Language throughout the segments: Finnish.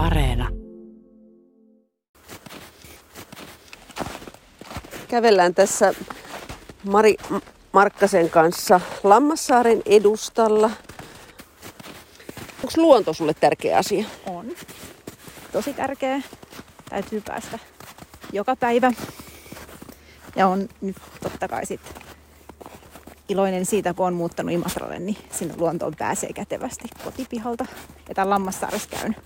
Areena. Kävellään tässä Mari Markkasen kanssa Lammassaaren edustalla. Onko luonto sulle tärkeä asia? On. Tosi tärkeä. Täytyy päästä joka päivä. Ja on nyt totta kai sit iloinen siitä, kun on muuttanut Imatralle, niin sinne luontoon pääsee kätevästi kotipihalta. Ja tämän Lammassaaressa käyn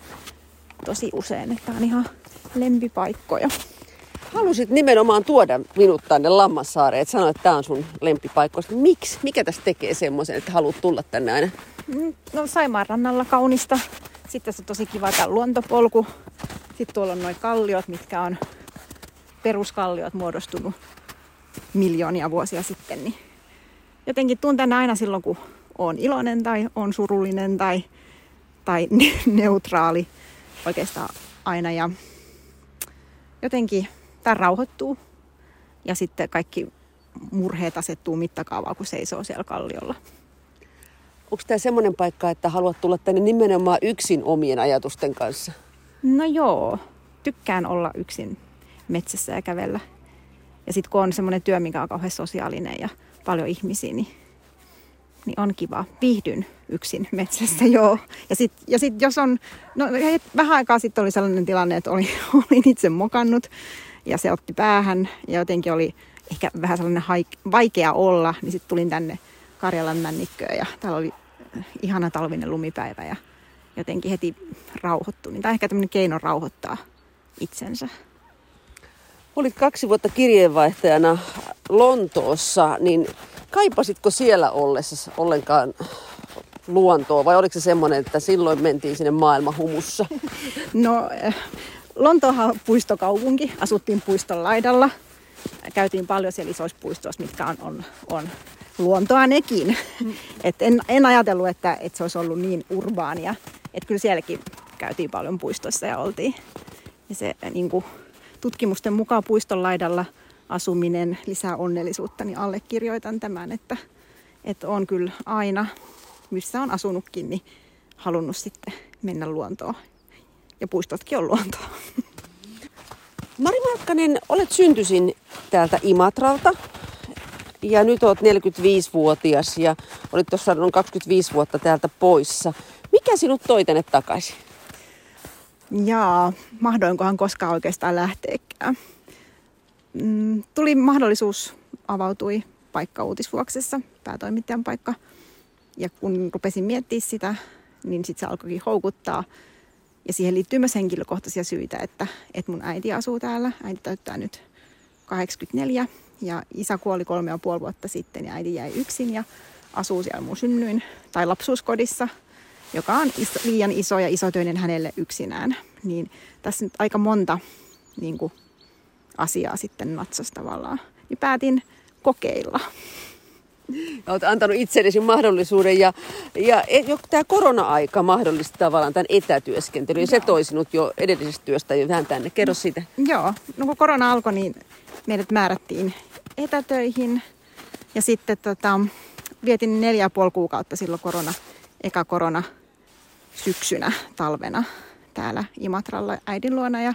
tosi usein, että on ihan lempipaikkoja. Halusit nimenomaan tuoda minut tänne Lammassaareen, että sanoit, että tämä on sun lempipaikka. Miksi? Mikä tästä tekee semmoisen, että haluat tulla tänne aina? Mm, no Saimaan rannalla kaunista. Sitten tässä on tosi kiva tämä luontopolku. Sitten tuolla on noin kalliot, mitkä on peruskalliot muodostunut miljoonia vuosia sitten. Niin jotenkin tunnen aina silloin, kun on iloinen tai on surullinen tai, tai neutraali oikeastaan aina. Ja jotenkin tämä rauhoittuu ja sitten kaikki murheet asettuu mittakaavaa, kun seisoo siellä kalliolla. Onko tämä semmoinen paikka, että haluat tulla tänne nimenomaan yksin omien ajatusten kanssa? No joo, tykkään olla yksin metsässä ja kävellä. Ja sitten kun on semmoinen työ, mikä on kauhean sosiaalinen ja paljon ihmisiä, niin, niin on kiva. Viihdyn yksin metsässä, joo. Ja sitten ja sit jos on, no vähän aikaa sitten oli sellainen tilanne, että oli, olin itse mokannut ja se otti päähän ja jotenkin oli ehkä vähän sellainen haik- vaikea olla, niin sitten tulin tänne Karjalan männikköön ja täällä oli ihana talvinen lumipäivä ja jotenkin heti rauhoittui. Niin tämä on ehkä tämmöinen keino rauhoittaa itsensä. Olit kaksi vuotta kirjeenvaihtajana Lontoossa, niin kaipasitko siellä ollessa ollenkaan luontoa vai oliko se semmoinen, että silloin mentiin sinne maailmahumussa? No Lontoohan on puistokaupunki, asuttiin puiston laidalla. Käytiin paljon siellä isoissa puistoissa, mitkä on, on, on luontoa nekin. Mm. Et en, en ajatellut, että, että se olisi ollut niin urbaania. Että kyllä sielläkin käytiin paljon puistoissa ja oltiin. Ja se niin kuin, tutkimusten mukaan puiston laidalla asuminen lisää onnellisuutta, niin allekirjoitan tämän, että, että on kyllä aina, missä on asunutkin, niin halunnut sitten mennä luontoon. Ja puistotkin on luontoa. Mari Markkanen, olet syntyisin täältä Imatralta ja nyt olet 45-vuotias ja olit tuossa noin 25 vuotta täältä poissa. Mikä sinut toi tänne takaisin? Jaa, mahdoinkohan koskaan oikeastaan lähteekään. Mm, tuli mahdollisuus, avautui paikka uutisvuoksessa, päätoimittajan paikka. Ja kun rupesin miettimään sitä, niin sitten se alkoikin houkuttaa. Ja siihen liittyy myös henkilökohtaisia syitä, että, että mun äiti asuu täällä. Äiti täyttää nyt 84 ja isä kuoli kolme ja puoli vuotta sitten ja äiti jäi yksin ja asuu siellä mun synnyin tai lapsuuskodissa, joka on iso, liian iso ja isotöinen hänelle yksinään. Niin tässä nyt aika monta niin kuin, asiaa sitten natsas tavallaan. Niin päätin kokeilla. Olet antanut itsellesi mahdollisuuden ja, ja e, tämä korona-aika mahdollisti tavallaan tämän etätyöskentelyn ja se toi sinut jo edellisestä työstä jo vähän tänne. Kerro siitä. Joo, no kun korona alkoi, niin meidät määrättiin etätöihin ja sitten tota, vietin neljä ja puoli kuukautta silloin korona, eka korona syksynä, talvena täällä Imatralla äidin luona ja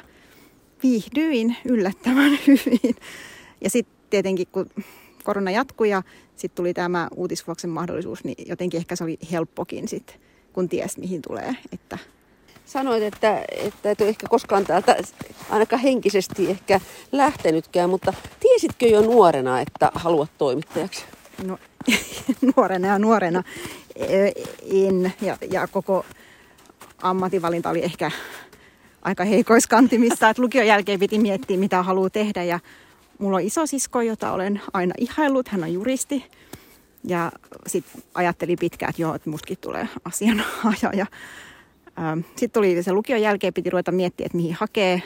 viihdyin yllättävän hyvin. Ja sitten tietenkin kun korona jatkui ja sitten tuli tämä uutisvuoksen mahdollisuus, niin jotenkin ehkä se oli helppokin sitten, kun ties mihin tulee. Että Sanoit, että, että et ole ehkä koskaan täältä ainakaan henkisesti ehkä lähtenytkään, mutta tiesitkö jo nuorena, että haluat toimittajaksi? No nuorena ja nuorena en. Ja, ja koko ammatinvalinta oli ehkä aika heikoiskantimissa, että lukion jälkeen piti miettiä, mitä haluaa tehdä. Ja mulla on iso sisko, jota olen aina ihaillut. Hän on juristi. Ja sitten ajattelin pitkään, että joo, että mustakin tulee asianajaja. Ähm, sitten tuli se lukion jälkeen, piti ruveta miettiä, että mihin hakee.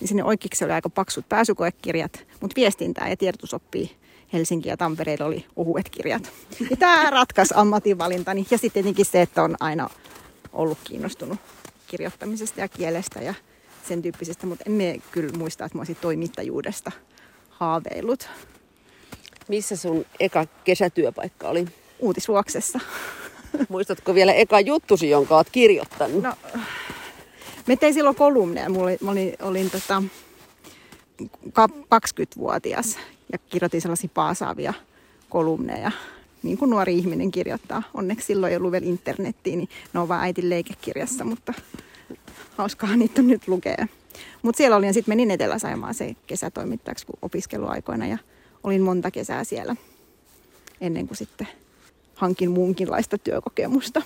Niin sinne oikeiksi oli aika paksut pääsykoekirjat, mutta viestintää ja tiedotusoppia Helsinki ja Tampereella oli ohuet kirjat. Ja tämä ratkaisi ammatinvalintani. Ja sitten tietenkin se, että on aina ollut kiinnostunut kirjoittamisesta ja kielestä ja sen tyyppisestä, mutta emme kyllä muista, että mä olisin toimittajuudesta haaveillut. Missä sun eka kesätyöpaikka oli? Uutisvuoksessa. Muistatko vielä eka juttusi, jonka olet kirjoittanut? No, Me tein silloin kolumneja. Mulla oli, mä olin, olin tota, 20-vuotias ja kirjoitin sellaisia paasaavia kolumneja, niin kuin nuori ihminen kirjoittaa. Onneksi silloin ei ollut vielä internettiin, niin ne on vaan äitin leikekirjassa, mutta hauskahan niitä nyt lukee. Mutta siellä olin ja sitten menin Etelä-Saimaan se kesätoimittajaksi opiskeluaikoina ja olin monta kesää siellä ennen kuin sitten hankin muunkinlaista työkokemusta.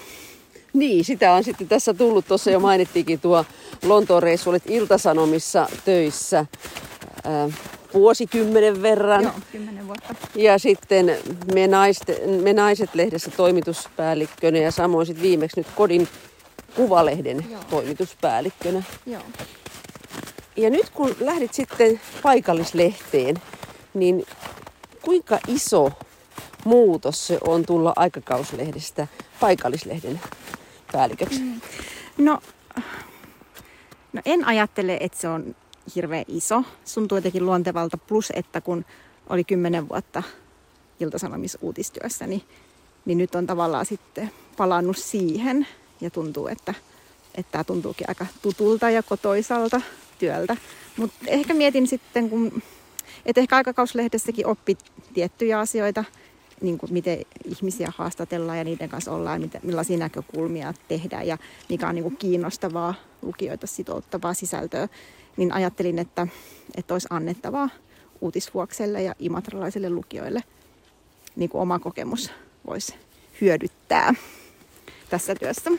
Niin, sitä on sitten tässä tullut. Tuossa jo mainittiinkin tuo Lontoon reissu, olet Iltasanomissa töissä vuosikymmenen verran. Joo, kymmenen vuotta. Ja sitten me, naiste, me naiset-lehdessä toimituspäällikkönä ja samoin sitten viimeksi nyt Kodin kuvalehden Joo. toimituspäällikkönä. Joo. Ja nyt kun lähdit sitten paikallislehteen, niin kuinka iso muutos se on tulla aikakauslehdestä paikallislehden päälliköksi? Mm. No, no en ajattele, että se on hirveän iso. Sun jotenkin luontevalta. Plus, että kun oli kymmenen vuotta Iltasanomissa uutistyössä, niin, niin nyt on tavallaan sitten palannut siihen. Ja tuntuu, että, että tämä tuntuukin aika tutulta ja kotoisalta työltä. Mutta ehkä mietin sitten, kun, että ehkä aikakauslehdessäkin oppi tiettyjä asioita, niin kuin miten ihmisiä haastatellaan ja niiden kanssa ollaan, mitä, millaisia näkökulmia tehdään ja mikä on niin kuin kiinnostavaa lukijoita sitouttavaa sisältöä, niin ajattelin, että, että olisi annettavaa uutisvuokselle ja imatralaisille lukijoille niin kuin oma kokemus voisi hyödyttää tässä työssä.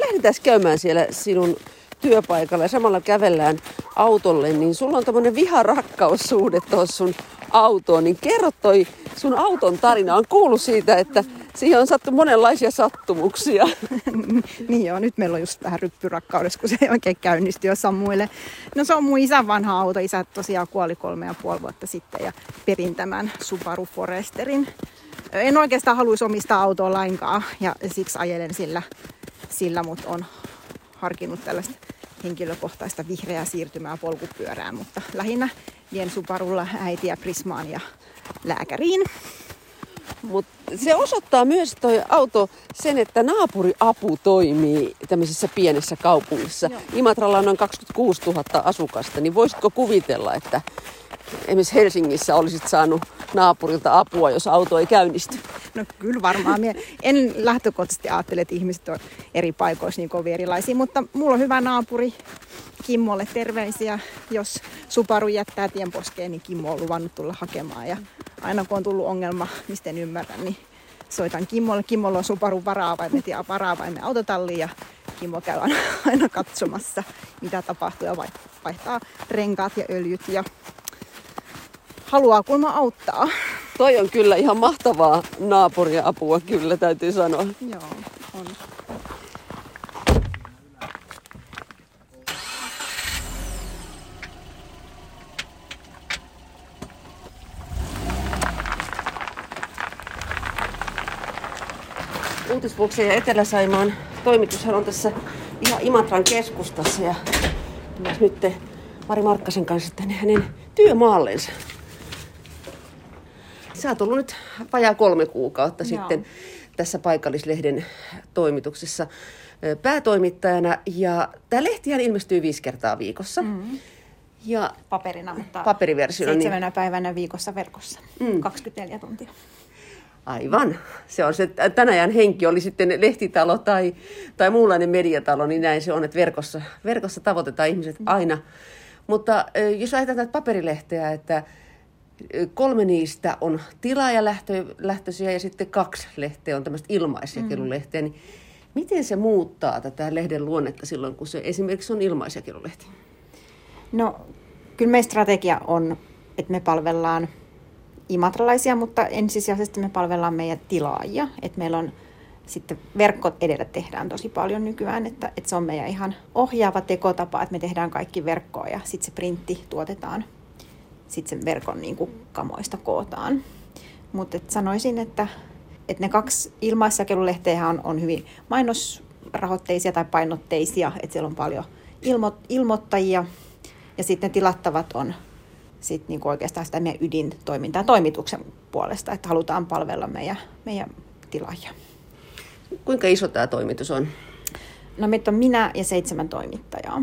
Lähdetään käymään siellä sinun työpaikalla ja samalla kävellään autolle, niin sulla on tämmöinen viharakkaussuhde tuossa sun autoon, niin kerro toi sun auton tarina. On kuullut siitä, että siihen on sattu monenlaisia sattumuksia. niin joo, nyt meillä on just vähän ryppyrakkaudessa, kun se ei oikein käynnisty jo Samuille. No se on mun isän vanha auto. Isä tosiaan kuoli kolme ja puoli vuotta sitten ja perin tämän Subaru Foresterin. En oikeastaan haluaisi omistaa autoa lainkaan ja siksi ajelen sillä, sillä mutta on harkinnut tällaista henkilökohtaista vihreää siirtymää polkupyörään, mutta lähinnä vien Subarulla äitiä Prismaan ja lääkäriin. Mutta se osoittaa myös toi auto sen, että naapuriapu toimii tämmöisessä pienessä kaupungissa. Joo. Imatralla on noin 26 000 asukasta, niin voisitko kuvitella, että esimerkiksi Helsingissä olisit saanut naapurilta apua, jos auto ei käynnisty? No kyllä varmaan. Mie en lähtökohtaisesti ajattele, että ihmiset on eri paikoissa niin kovin erilaisia, mutta mulla on hyvä naapuri. Kimmolle terveisiä. Jos Subaru jättää tien poskeen, niin Kimmo on luvannut tulla hakemaan. Ja aina kun on tullut ongelma, mistä en ymmärrä, niin soitan Kimmolle. Kimmolla on Subaru varaavaimet ja varaavaimen autotalli ja Kimmo käy aina, aina katsomassa, mitä tapahtuu ja vaihtaa renkaat ja öljyt ja haluaa kulma auttaa. Toi on kyllä ihan mahtavaa naapuria apua, kyllä täytyy sanoa. Joo, on. Uutisvuoksen ja Etelä-Saimaan toimitushan on tässä ihan Imatran keskustassa ja nyt Mari Markkasen kanssa tänne hänen työmaallensa. Sä oot ollut nyt vajaa kolme kuukautta Joo. sitten tässä paikallislehden toimituksessa päätoimittajana. Ja tämä lehtihän ilmestyy viisi kertaa viikossa. Mm-hmm. Ja paperina, mutta paperiversiona. Niin- Seitsemänä niin... päivänä viikossa verkossa, mm. 24 tuntia. Aivan. Se on se, tänä ajan henki oli sitten lehtitalo tai, tai muunlainen mediatalo, niin näin se on, että verkossa, verkossa tavoitetaan ihmiset aina. Mutta jos ajatellaan paperilehteä, että kolme niistä on tilaajalähtöisiä ja sitten kaksi lehteä on tämmöistä ilmaisjakelulehteä, niin miten se muuttaa tätä lehden luonnetta silloin, kun se esimerkiksi on ilmaisjakelulehti? No, kyllä meidän strategia on, että me palvellaan imatralaisia, mutta ensisijaisesti me palvellaan meidän tilaajia. Että meillä on sitten verkko edellä tehdään tosi paljon nykyään, että, että se on meidän ihan ohjaava tekotapa, että me tehdään kaikki verkkoa ja sitten se printti tuotetaan, sitten sen verkon niin kuin kamoista kootaan. Mutta sanoisin, että, että ne kaksi ilmaisjakelulehteä on, on hyvin mainosrahoitteisia tai painotteisia, että siellä on paljon ilmo, ilmoittajia ja sitten tilattavat on sit niinku oikeastaan sitä meidän ydintoimintaa toimituksen puolesta, että halutaan palvella meidän, meidän tilaajia. Kuinka iso tämä toimitus on? No meitä on minä ja seitsemän toimittajaa.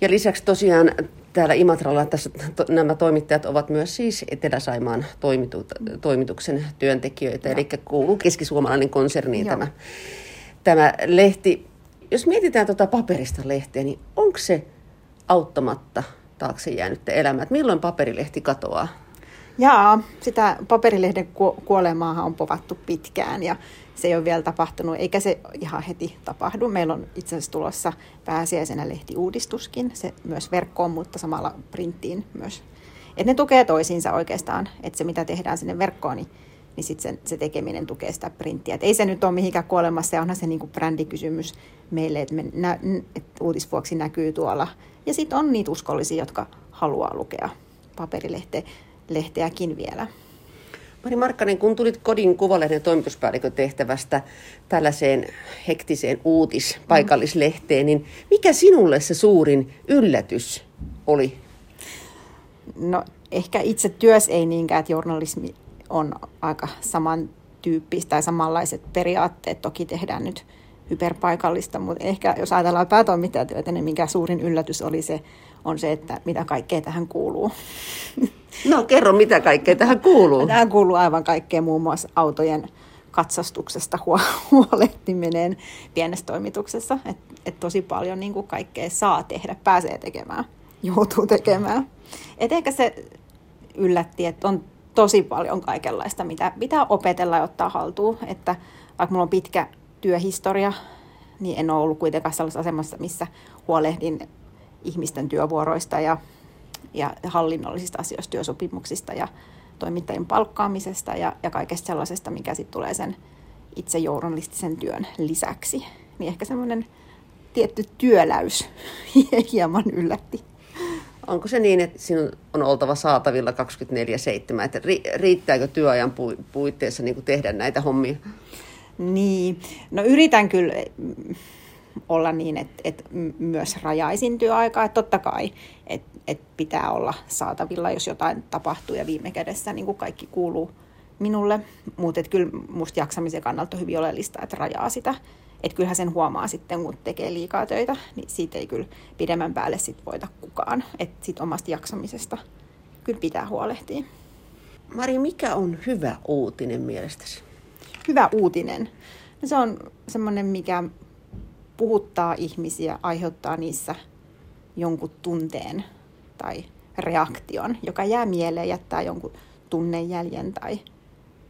Ja lisäksi tosiaan täällä Imatralla tässä to, nämä toimittajat ovat myös siis Etelä-Saimaan toimitu, toimituksen työntekijöitä, Joo. eli kuuluu keskisuomalainen konserniin tämä, tämä lehti. Jos mietitään tuota paperista lehteä, niin onko se auttamatta taakse jäänyt elämää? Milloin paperilehti katoaa? Jaa, sitä paperilehden kuolemaahan on povattu pitkään ja se ei ole vielä tapahtunut, eikä se ihan heti tapahdu. Meillä on itse asiassa tulossa pääsiäisenä lehtiuudistuskin, se myös verkkoon, mutta samalla printtiin myös. Et ne tukee toisiinsa oikeastaan, että se mitä tehdään sinne verkkoon, niin, niin sit se, se tekeminen tukee sitä printtiä. Et ei se nyt ole mihinkään kuolemassa, ja onhan se niinku brändikysymys meille, että nä, et uutisvuoksi näkyy tuolla. Ja sitten on niitä uskollisia, jotka haluaa lukea paperilehteäkin vielä. Mari Markkanen, kun tulit kodin kuvalehden toimituspäällikön tehtävästä tällaiseen hektiseen uutis paikallislehteen, niin mikä sinulle se suurin yllätys oli? No ehkä itse työs ei niinkään, että journalismi on aika samantyyppistä tai samanlaiset periaatteet. Toki tehdään nyt hyperpaikallista, mutta ehkä jos ajatellaan päätoimittajatyötä, niin mikä suurin yllätys oli se, on se, että mitä kaikkea tähän kuuluu. No kerro, mitä kaikkea tähän kuuluu. Tähän kuuluu aivan kaikkea, muun muassa autojen katsastuksesta huolehtiminen pienessä toimituksessa. Että et tosi paljon niin kuin kaikkea saa tehdä, pääsee tekemään, joutuu tekemään. Et ehkä se yllätti, että on tosi paljon kaikenlaista, mitä pitää opetella ja ottaa haltuun. Että vaikka mulla on pitkä työhistoria, niin en ole ollut kuitenkaan sellaisessa asemassa, missä huolehdin ihmisten työvuoroista ja, ja hallinnollisista asioista, työsopimuksista ja toimittajien palkkaamisesta ja, ja kaikesta sellaisesta, mikä sitten tulee sen itse journalistisen työn lisäksi. Niin ehkä semmoinen tietty työläys hieman yllätti. Onko se niin, että sinun on oltava saatavilla 24-7, että riittääkö työajan puitteissa niin tehdä näitä hommia? Niin, no yritän kyllä olla niin, että, että myös rajaisin työaikaa. Että totta kai, että, että pitää olla saatavilla, jos jotain tapahtuu ja viime kädessä niin kuin kaikki kuuluu minulle. Mutta kyllä musta jaksamisen kannalta on hyvin oleellista, että rajaa sitä. Että kyllähän sen huomaa sitten, kun tekee liikaa töitä, niin siitä ei kyllä pidemmän päälle sit voita kukaan. Että sit omasta jaksamisesta kyllä pitää huolehtia. Mari, mikä on hyvä uutinen mielestäsi? Hyvä uutinen. No se on semmoinen, mikä puhuttaa ihmisiä, aiheuttaa niissä jonkun tunteen tai reaktion, joka jää mieleen, jättää jonkun tunnejäljen tai,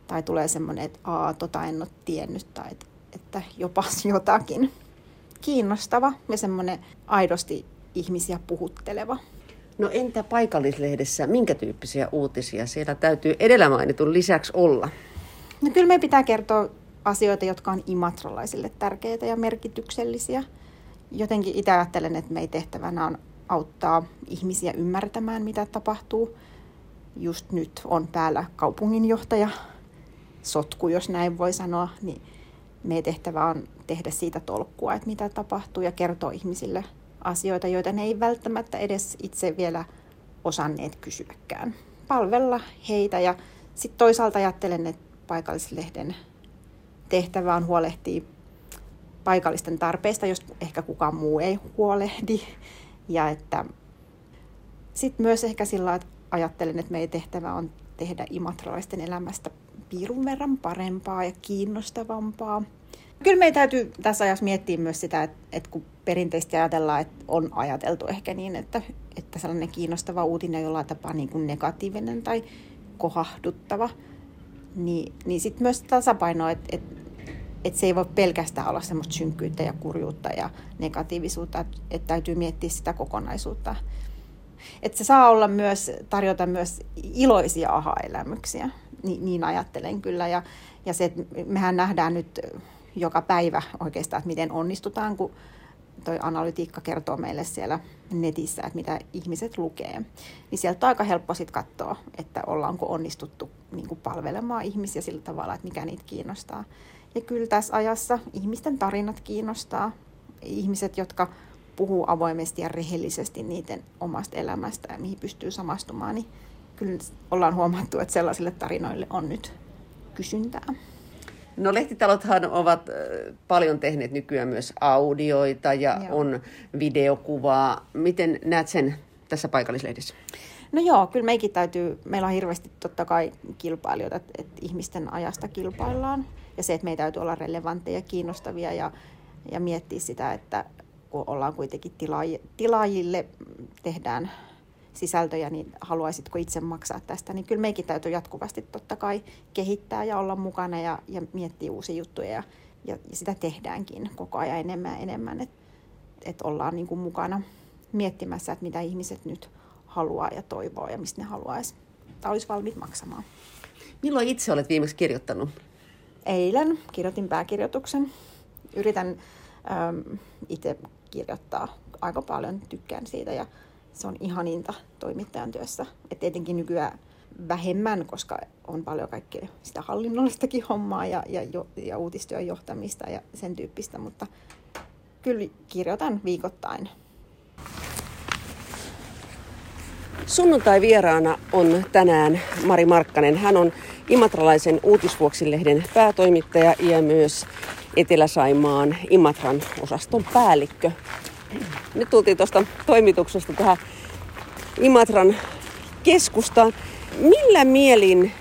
tai tulee semmoinen, että aa, tota en ole tiennyt tai että, että jopas jotakin. Kiinnostava ja semmoinen aidosti ihmisiä puhutteleva. No entä paikallislehdessä, minkä tyyppisiä uutisia siellä täytyy edellä mainitun lisäksi olla? No kyllä me pitää kertoa asioita, jotka on imatralaisille tärkeitä ja merkityksellisiä. Jotenkin itse ajattelen, että meidän tehtävänä on auttaa ihmisiä ymmärtämään, mitä tapahtuu. Just nyt on päällä kaupunginjohtaja, sotku, jos näin voi sanoa, niin meidän tehtävä on tehdä siitä tolkkua, että mitä tapahtuu ja kertoa ihmisille asioita, joita ne ei välttämättä edes itse vielä osanneet kysyäkään. Palvella heitä ja sitten toisaalta ajattelen, että paikallislehden tehtävä on huolehtia paikallisten tarpeista, jos ehkä kukaan muu ei huolehdi. Ja että sitten myös ehkä sillä että ajattelen, että meidän tehtävä on tehdä imatralaisten elämästä piirun verran parempaa ja kiinnostavampaa. Kyllä meidän täytyy tässä ajassa miettiä myös sitä, että, että kun perinteisesti ajatellaan, että on ajateltu ehkä niin, että, että sellainen kiinnostava uutinen jollain tapaa niin kuin negatiivinen tai kohahduttava, niin, niin sitten myös tasapaino, että, että että se ei voi pelkästään olla semmoista synkkyyttä ja kurjuutta ja negatiivisuutta, että, täytyy miettiä sitä kokonaisuutta. Että se saa olla myös, tarjota myös iloisia aha-elämyksiä, niin, niin ajattelen kyllä. Ja, ja se, että mehän nähdään nyt joka päivä oikeastaan, että miten onnistutaan, kun toi analytiikka kertoo meille siellä netissä, että mitä ihmiset lukee. Niin sieltä on aika helppo sitten katsoa, että ollaanko onnistuttu niin palvelemaan ihmisiä sillä tavalla, että mikä niitä kiinnostaa. Ja kyllä tässä ajassa ihmisten tarinat kiinnostaa. Ihmiset, jotka puhuu avoimesti ja rehellisesti niiden omasta elämästä ja mihin pystyy samastumaan, niin kyllä ollaan huomattu, että sellaisille tarinoille on nyt kysyntää. No lehtitalothan ovat paljon tehneet nykyään myös audioita ja Joo. on videokuvaa. Miten näet sen tässä paikallislehdessä? No joo, kyllä meikin täytyy, meillä on hirveästi totta kai kilpailijoita, että, että ihmisten ajasta kilpaillaan. Ja se, että meidän täytyy olla relevantteja ja kiinnostavia ja, ja miettiä sitä, että kun ollaan kuitenkin tilaaji, tilaajille, tehdään sisältöjä, niin haluaisitko itse maksaa tästä, niin kyllä meikin täytyy jatkuvasti totta kai kehittää ja olla mukana ja, ja miettiä uusia juttuja ja, ja, ja sitä tehdäänkin koko ajan enemmän ja enemmän, että et ollaan niin kuin mukana miettimässä, että mitä ihmiset nyt haluaa ja toivoo ja mistä ne haluaisi tai olisi valmiit maksamaan. Milloin itse olet viimeksi kirjoittanut? Eilen kirjoitin pääkirjoituksen. Yritän ähm, itse kirjoittaa aika paljon, tykkään siitä ja se on ihaninta toimittajan työssä. Et tietenkin nykyään vähemmän, koska on paljon kaikkea sitä hallinnollistakin hommaa ja, ja, ja uutistyön johtamista ja sen tyyppistä, mutta kyllä kirjoitan viikoittain. Sunnuntai vieraana on tänään Mari Markkanen. Hän on Imatralaisen uutisvuoksilehden päätoimittaja ja myös Etelä-Saimaan Imatran osaston päällikkö. Nyt tultiin tuosta toimituksesta tähän Imatran keskustaan. Millä mielin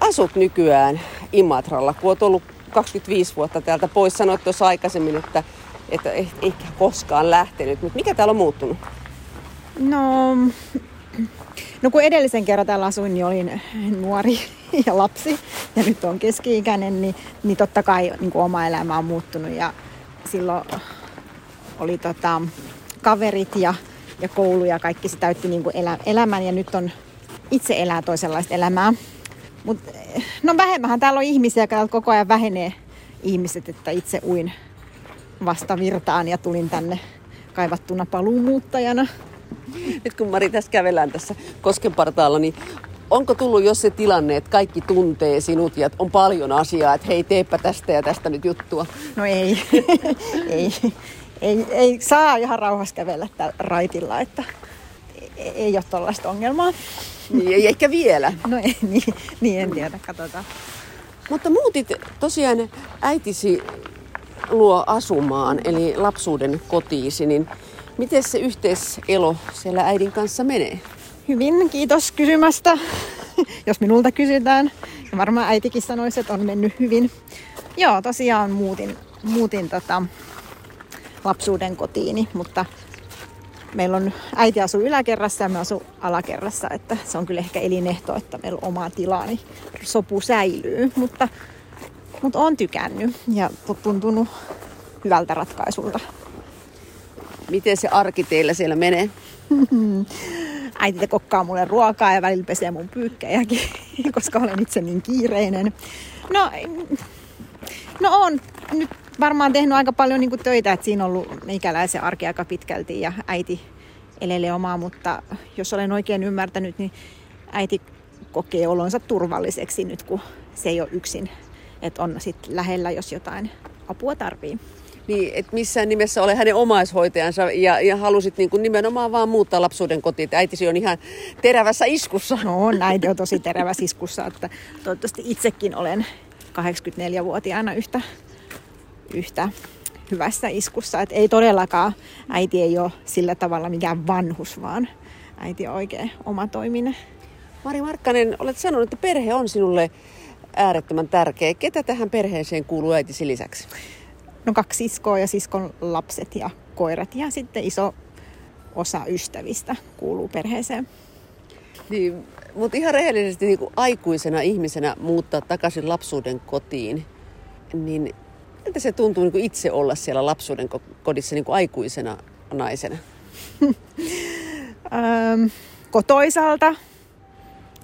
asut nykyään Imatralla, kun olet ollut 25 vuotta täältä pois? Sanoit tuossa aikaisemmin, että, että ehkä koskaan lähtenyt, mutta mikä täällä on muuttunut? No, no kun edellisen kerran täällä asuin, niin olin nuori ja lapsi ja nyt on keski-ikäinen, niin, niin totta kai niin kuin oma elämä on muuttunut ja silloin oli tota, kaverit ja, ja koulu ja kaikki se täytti niin kuin elä, elämän ja nyt on itse elää toisenlaista elämää. Mut, no vähemmän täällä on ihmisiä, jotka koko ajan vähenee ihmiset, että itse uin vasta virtaan ja tulin tänne kaivattuna paluumuuttajana. Nyt kun Mari tässä kävellään tässä koskenpartaalla, niin onko tullut jos se tilanne, että kaikki tuntee sinut ja on paljon asiaa, että hei teepä tästä ja tästä nyt juttua? No ei, ei ei, ei saa ihan rauhassa kävellä tällä raitilla, että ei ole tuollaista ongelmaa. Niin, ei ehkä vielä. No ei, niin, niin en tiedä, katsotaan. Mutta muutit tosiaan äitisi luo asumaan, eli lapsuuden kotiisi, niin miten se yhteiselo siellä äidin kanssa menee? Hyvin, kiitos kysymästä. Jos minulta kysytään, ja varmaan äitikin sanoisi, että on mennyt hyvin. Joo, tosiaan muutin, muutin tota, lapsuuden kotiini, mutta meillä on, äiti asuu yläkerrassa ja mä asun alakerrassa, että se on kyllä ehkä elinehto, että meillä on omaa tilaa, niin sopu säilyy, mutta, mutta on tykännyt ja tuntunut hyvältä ratkaisulta. Miten se arki teillä siellä menee? Äiti kokkaa mulle ruokaa ja välillä pesee mun pyykkejäkin, koska olen itse niin kiireinen. No, no on nyt varmaan tehnyt aika paljon niin töitä, että siinä on ollut meikäläisen arki aika pitkälti ja äiti elelee omaa, mutta jos olen oikein ymmärtänyt, niin äiti kokee olonsa turvalliseksi nyt, kun se ei ole yksin. Että on sitten lähellä, jos jotain apua tarvii. Niin, että missään nimessä ole hänen omaishoitajansa ja, ja halusit niin kuin nimenomaan vaan muuttaa lapsuuden kotiin. Että äitisi on ihan terävässä iskussa. No on, äiti on tosi terävässä iskussa, että toivottavasti itsekin olen 84-vuotiaana yhtä yhtä hyvässä iskussa. Et ei todellakaan, äiti ei ole sillä tavalla mikään vanhus, vaan äiti on oikein oma toiminen. Mari Markkanen, olet sanonut, että perhe on sinulle äärettömän tärkeä. Ketä tähän perheeseen kuuluu äitisi lisäksi? No kaksi siskoa ja siskon lapset ja koirat ja sitten iso osa ystävistä kuuluu perheeseen. Niin, mutta ihan rehellisesti niin kuin aikuisena ihmisenä muuttaa takaisin lapsuuden kotiin, niin Miltä se tuntuu niin kuin itse olla siellä lapsuuden kodissa niin kuin aikuisena naisena? kotoisalta.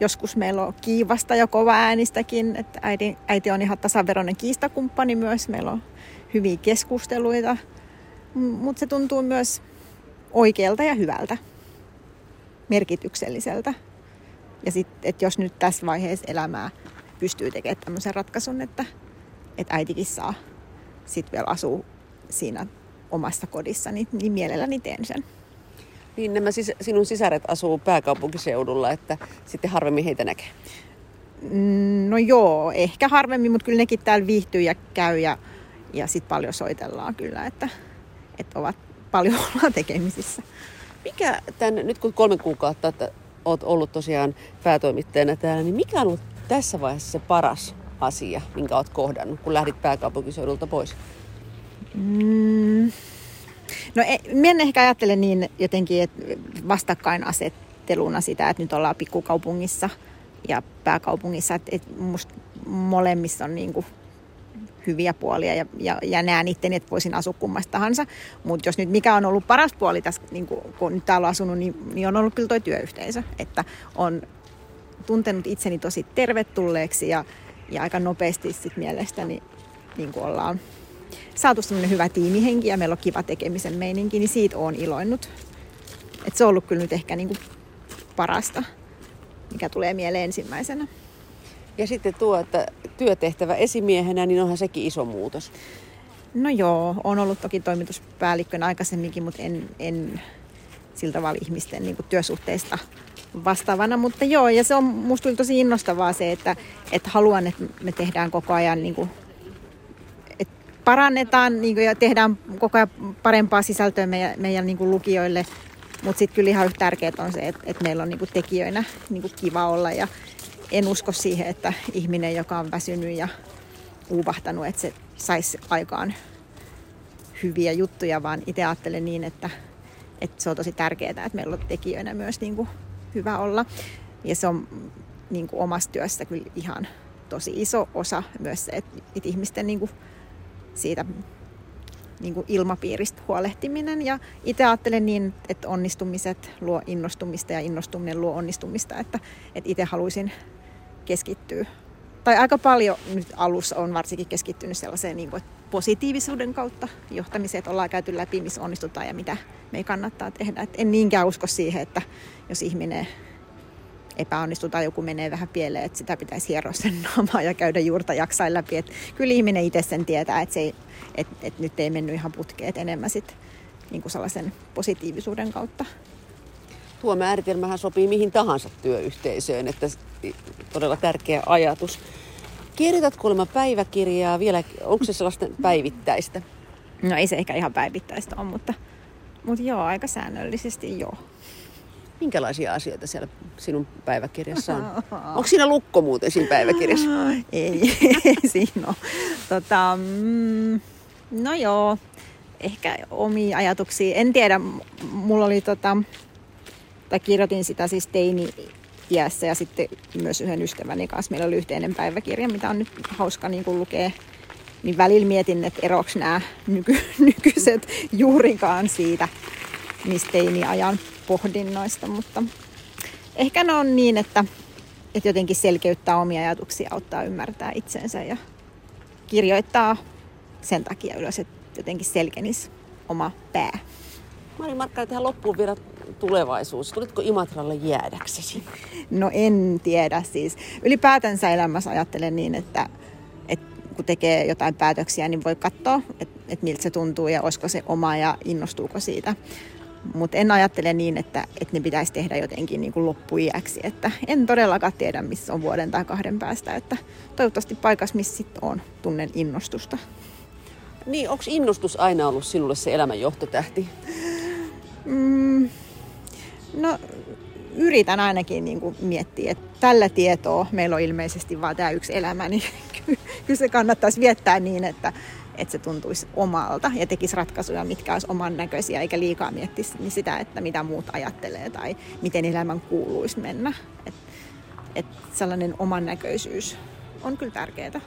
Joskus meillä on kiivasta ja kova äänistäkin, että äiti, äiti on ihan tasaveroinen kiistakumppani myös. Meillä on hyviä keskusteluita, mutta se tuntuu myös oikealta ja hyvältä, merkitykselliseltä. Ja sitten, että jos nyt tässä vaiheessa elämää pystyy tekemään tämmöisen ratkaisun, että, että äitikin saa sitten vielä asuu siinä omassa kodissa, niin, niin mielelläni teen sen. Niin nämä sis- sinun sisaret asuu pääkaupunkiseudulla, että sitten harvemmin heitä näkee. Mm, no joo, ehkä harvemmin, mutta kyllä nekin täällä viihtyy ja käy ja, ja sitten paljon soitellaan kyllä, että, että ovat paljon ollaan tekemisissä. Mikä tämän, nyt kun kolme kuukautta että olet ollut tosiaan päätoimittajana täällä, niin mikä on ollut tässä vaiheessa se paras asia, minkä olet kohdannut, kun lähdit pääkaupunkiseudulta pois? Mm, no en ehkä ajattele niin jotenkin että vastakkainasetteluna sitä, että nyt ollaan pikkukaupungissa ja pääkaupungissa. Että, että musta molemmissa on niin kuin hyviä puolia ja, ja, ja näen itteni, että voisin asua kummasta tahansa. Mutta jos nyt mikä on ollut paras puoli tässä, niin kun, kun nyt täällä on asunut, niin, niin on ollut kyllä tuo työyhteisö. Että on tuntenut itseni tosi tervetulleeksi ja, ja aika nopeasti sit mielestäni niin kuin ollaan saatu semmoinen hyvä tiimihenki ja meillä on kiva tekemisen meininki, niin siitä on iloinnut. Et se on ollut kyllä nyt ehkä niin kuin parasta, mikä tulee mieleen ensimmäisenä. Ja sitten tuo, että työtehtävä esimiehenä, niin onhan sekin iso muutos. No joo, on ollut toki toimituspäällikkönä aikaisemminkin, mutta en, en sillä tavalla ihmisten niin työsuhteista vastaavana. Mutta joo, ja se on musta tosi innostavaa se, että, että haluan, että me tehdään koko ajan niin kuin, parannetaan niin kuin, ja tehdään koko ajan parempaa sisältöä meidän, meidän niin kuin lukijoille. Mutta sitten kyllä ihan yhtä tärkeää on se, että, että meillä on niin kuin tekijöinä niin kuin kiva olla ja en usko siihen, että ihminen, joka on väsynyt ja uuvahtanut, että se saisi aikaan hyviä juttuja, vaan itse ajattelen niin, että, että se on tosi tärkeää, että meillä on tekijöinä myös niin kuin hyvä olla. Ja se on niin kuin omassa työssä kyllä ihan tosi iso osa myös se, että, että ihmisten niin kuin siitä niin kuin ilmapiiristä huolehtiminen. Ja itse ajattelen niin, että onnistumiset luo innostumista ja innostuminen luo onnistumista. Että, että itse haluaisin keskittyy, tai aika paljon nyt alussa on varsinkin keskittynyt sellaiseen niin kuin, positiivisuuden kautta johtamiseen, että ollaan käyty läpi, missä onnistutaan ja mitä me ei kannattaa tehdä. Et en niinkään usko siihen, että jos ihminen epäonnistuu tai joku menee vähän pieleen, että sitä pitäisi hieroa sen naamaa ja käydä juurta jaksain läpi. Et kyllä ihminen itse sen tietää, että, se ei, että, että nyt ei mennyt ihan putkeen, enemmän sit, niin kuin sellaisen positiivisuuden kautta tuo määritelmähän sopii mihin tahansa työyhteisöön, että todella tärkeä ajatus. Kirjoitat kuulemma päiväkirjaa vielä, onko se sellaista päivittäistä? No ei se ehkä ihan päivittäistä ole, mutta, mutta joo, aika säännöllisesti joo. Minkälaisia asioita siellä sinun päiväkirjassa on? Onko siinä lukko muuten siinä päiväkirjassa? ei, ei siinä ole. Tota, mm, no joo, ehkä omia ajatuksia. En tiedä, mulla oli tota, tai kirjoitin sitä siis teini iässä ja sitten myös yhden ystäväni kanssa. Meillä oli yhteinen päiväkirja, mitä on nyt hauska niin kuin lukea. Niin välillä mietin, että eroks nämä nyky- nykyiset juurikaan siitä niistä teini-ajan pohdinnoista, mutta ehkä ne on niin, että, että jotenkin selkeyttää omia ajatuksia, auttaa ymmärtää itsensä ja kirjoittaa sen takia ylös, että jotenkin selkenisi oma pää. Mari Markka, tähän loppuun vielä tulevaisuus? Tulitko Imatralle jäädäksesi? No en tiedä siis. Ylipäätänsä elämässä ajattelen niin, että, että kun tekee jotain päätöksiä, niin voi katsoa, että, että miltä se tuntuu ja olisiko se oma ja innostuuko siitä. Mutta en ajattele niin, että, että ne pitäisi tehdä jotenkin niin loppuiäksi. Että en todellakaan tiedä, missä on vuoden tai kahden päästä. Että toivottavasti paikassa, missä sitten on, tunnen innostusta. Niin, onko innostus aina ollut sinulle se elämän johtotähti? Mm, No yritän ainakin niin kuin miettiä, että tällä tietoa meillä on ilmeisesti vain tämä yksi elämä, niin kyllä se kannattaisi viettää niin, että, että se tuntuisi omalta ja tekisi ratkaisuja, mitkä olisi oman näköisiä, eikä liikaa miettisi niin sitä, että mitä muut ajattelee tai miten elämän kuuluisi mennä. Et, et sellainen oman näköisyys on kyllä tärkeää.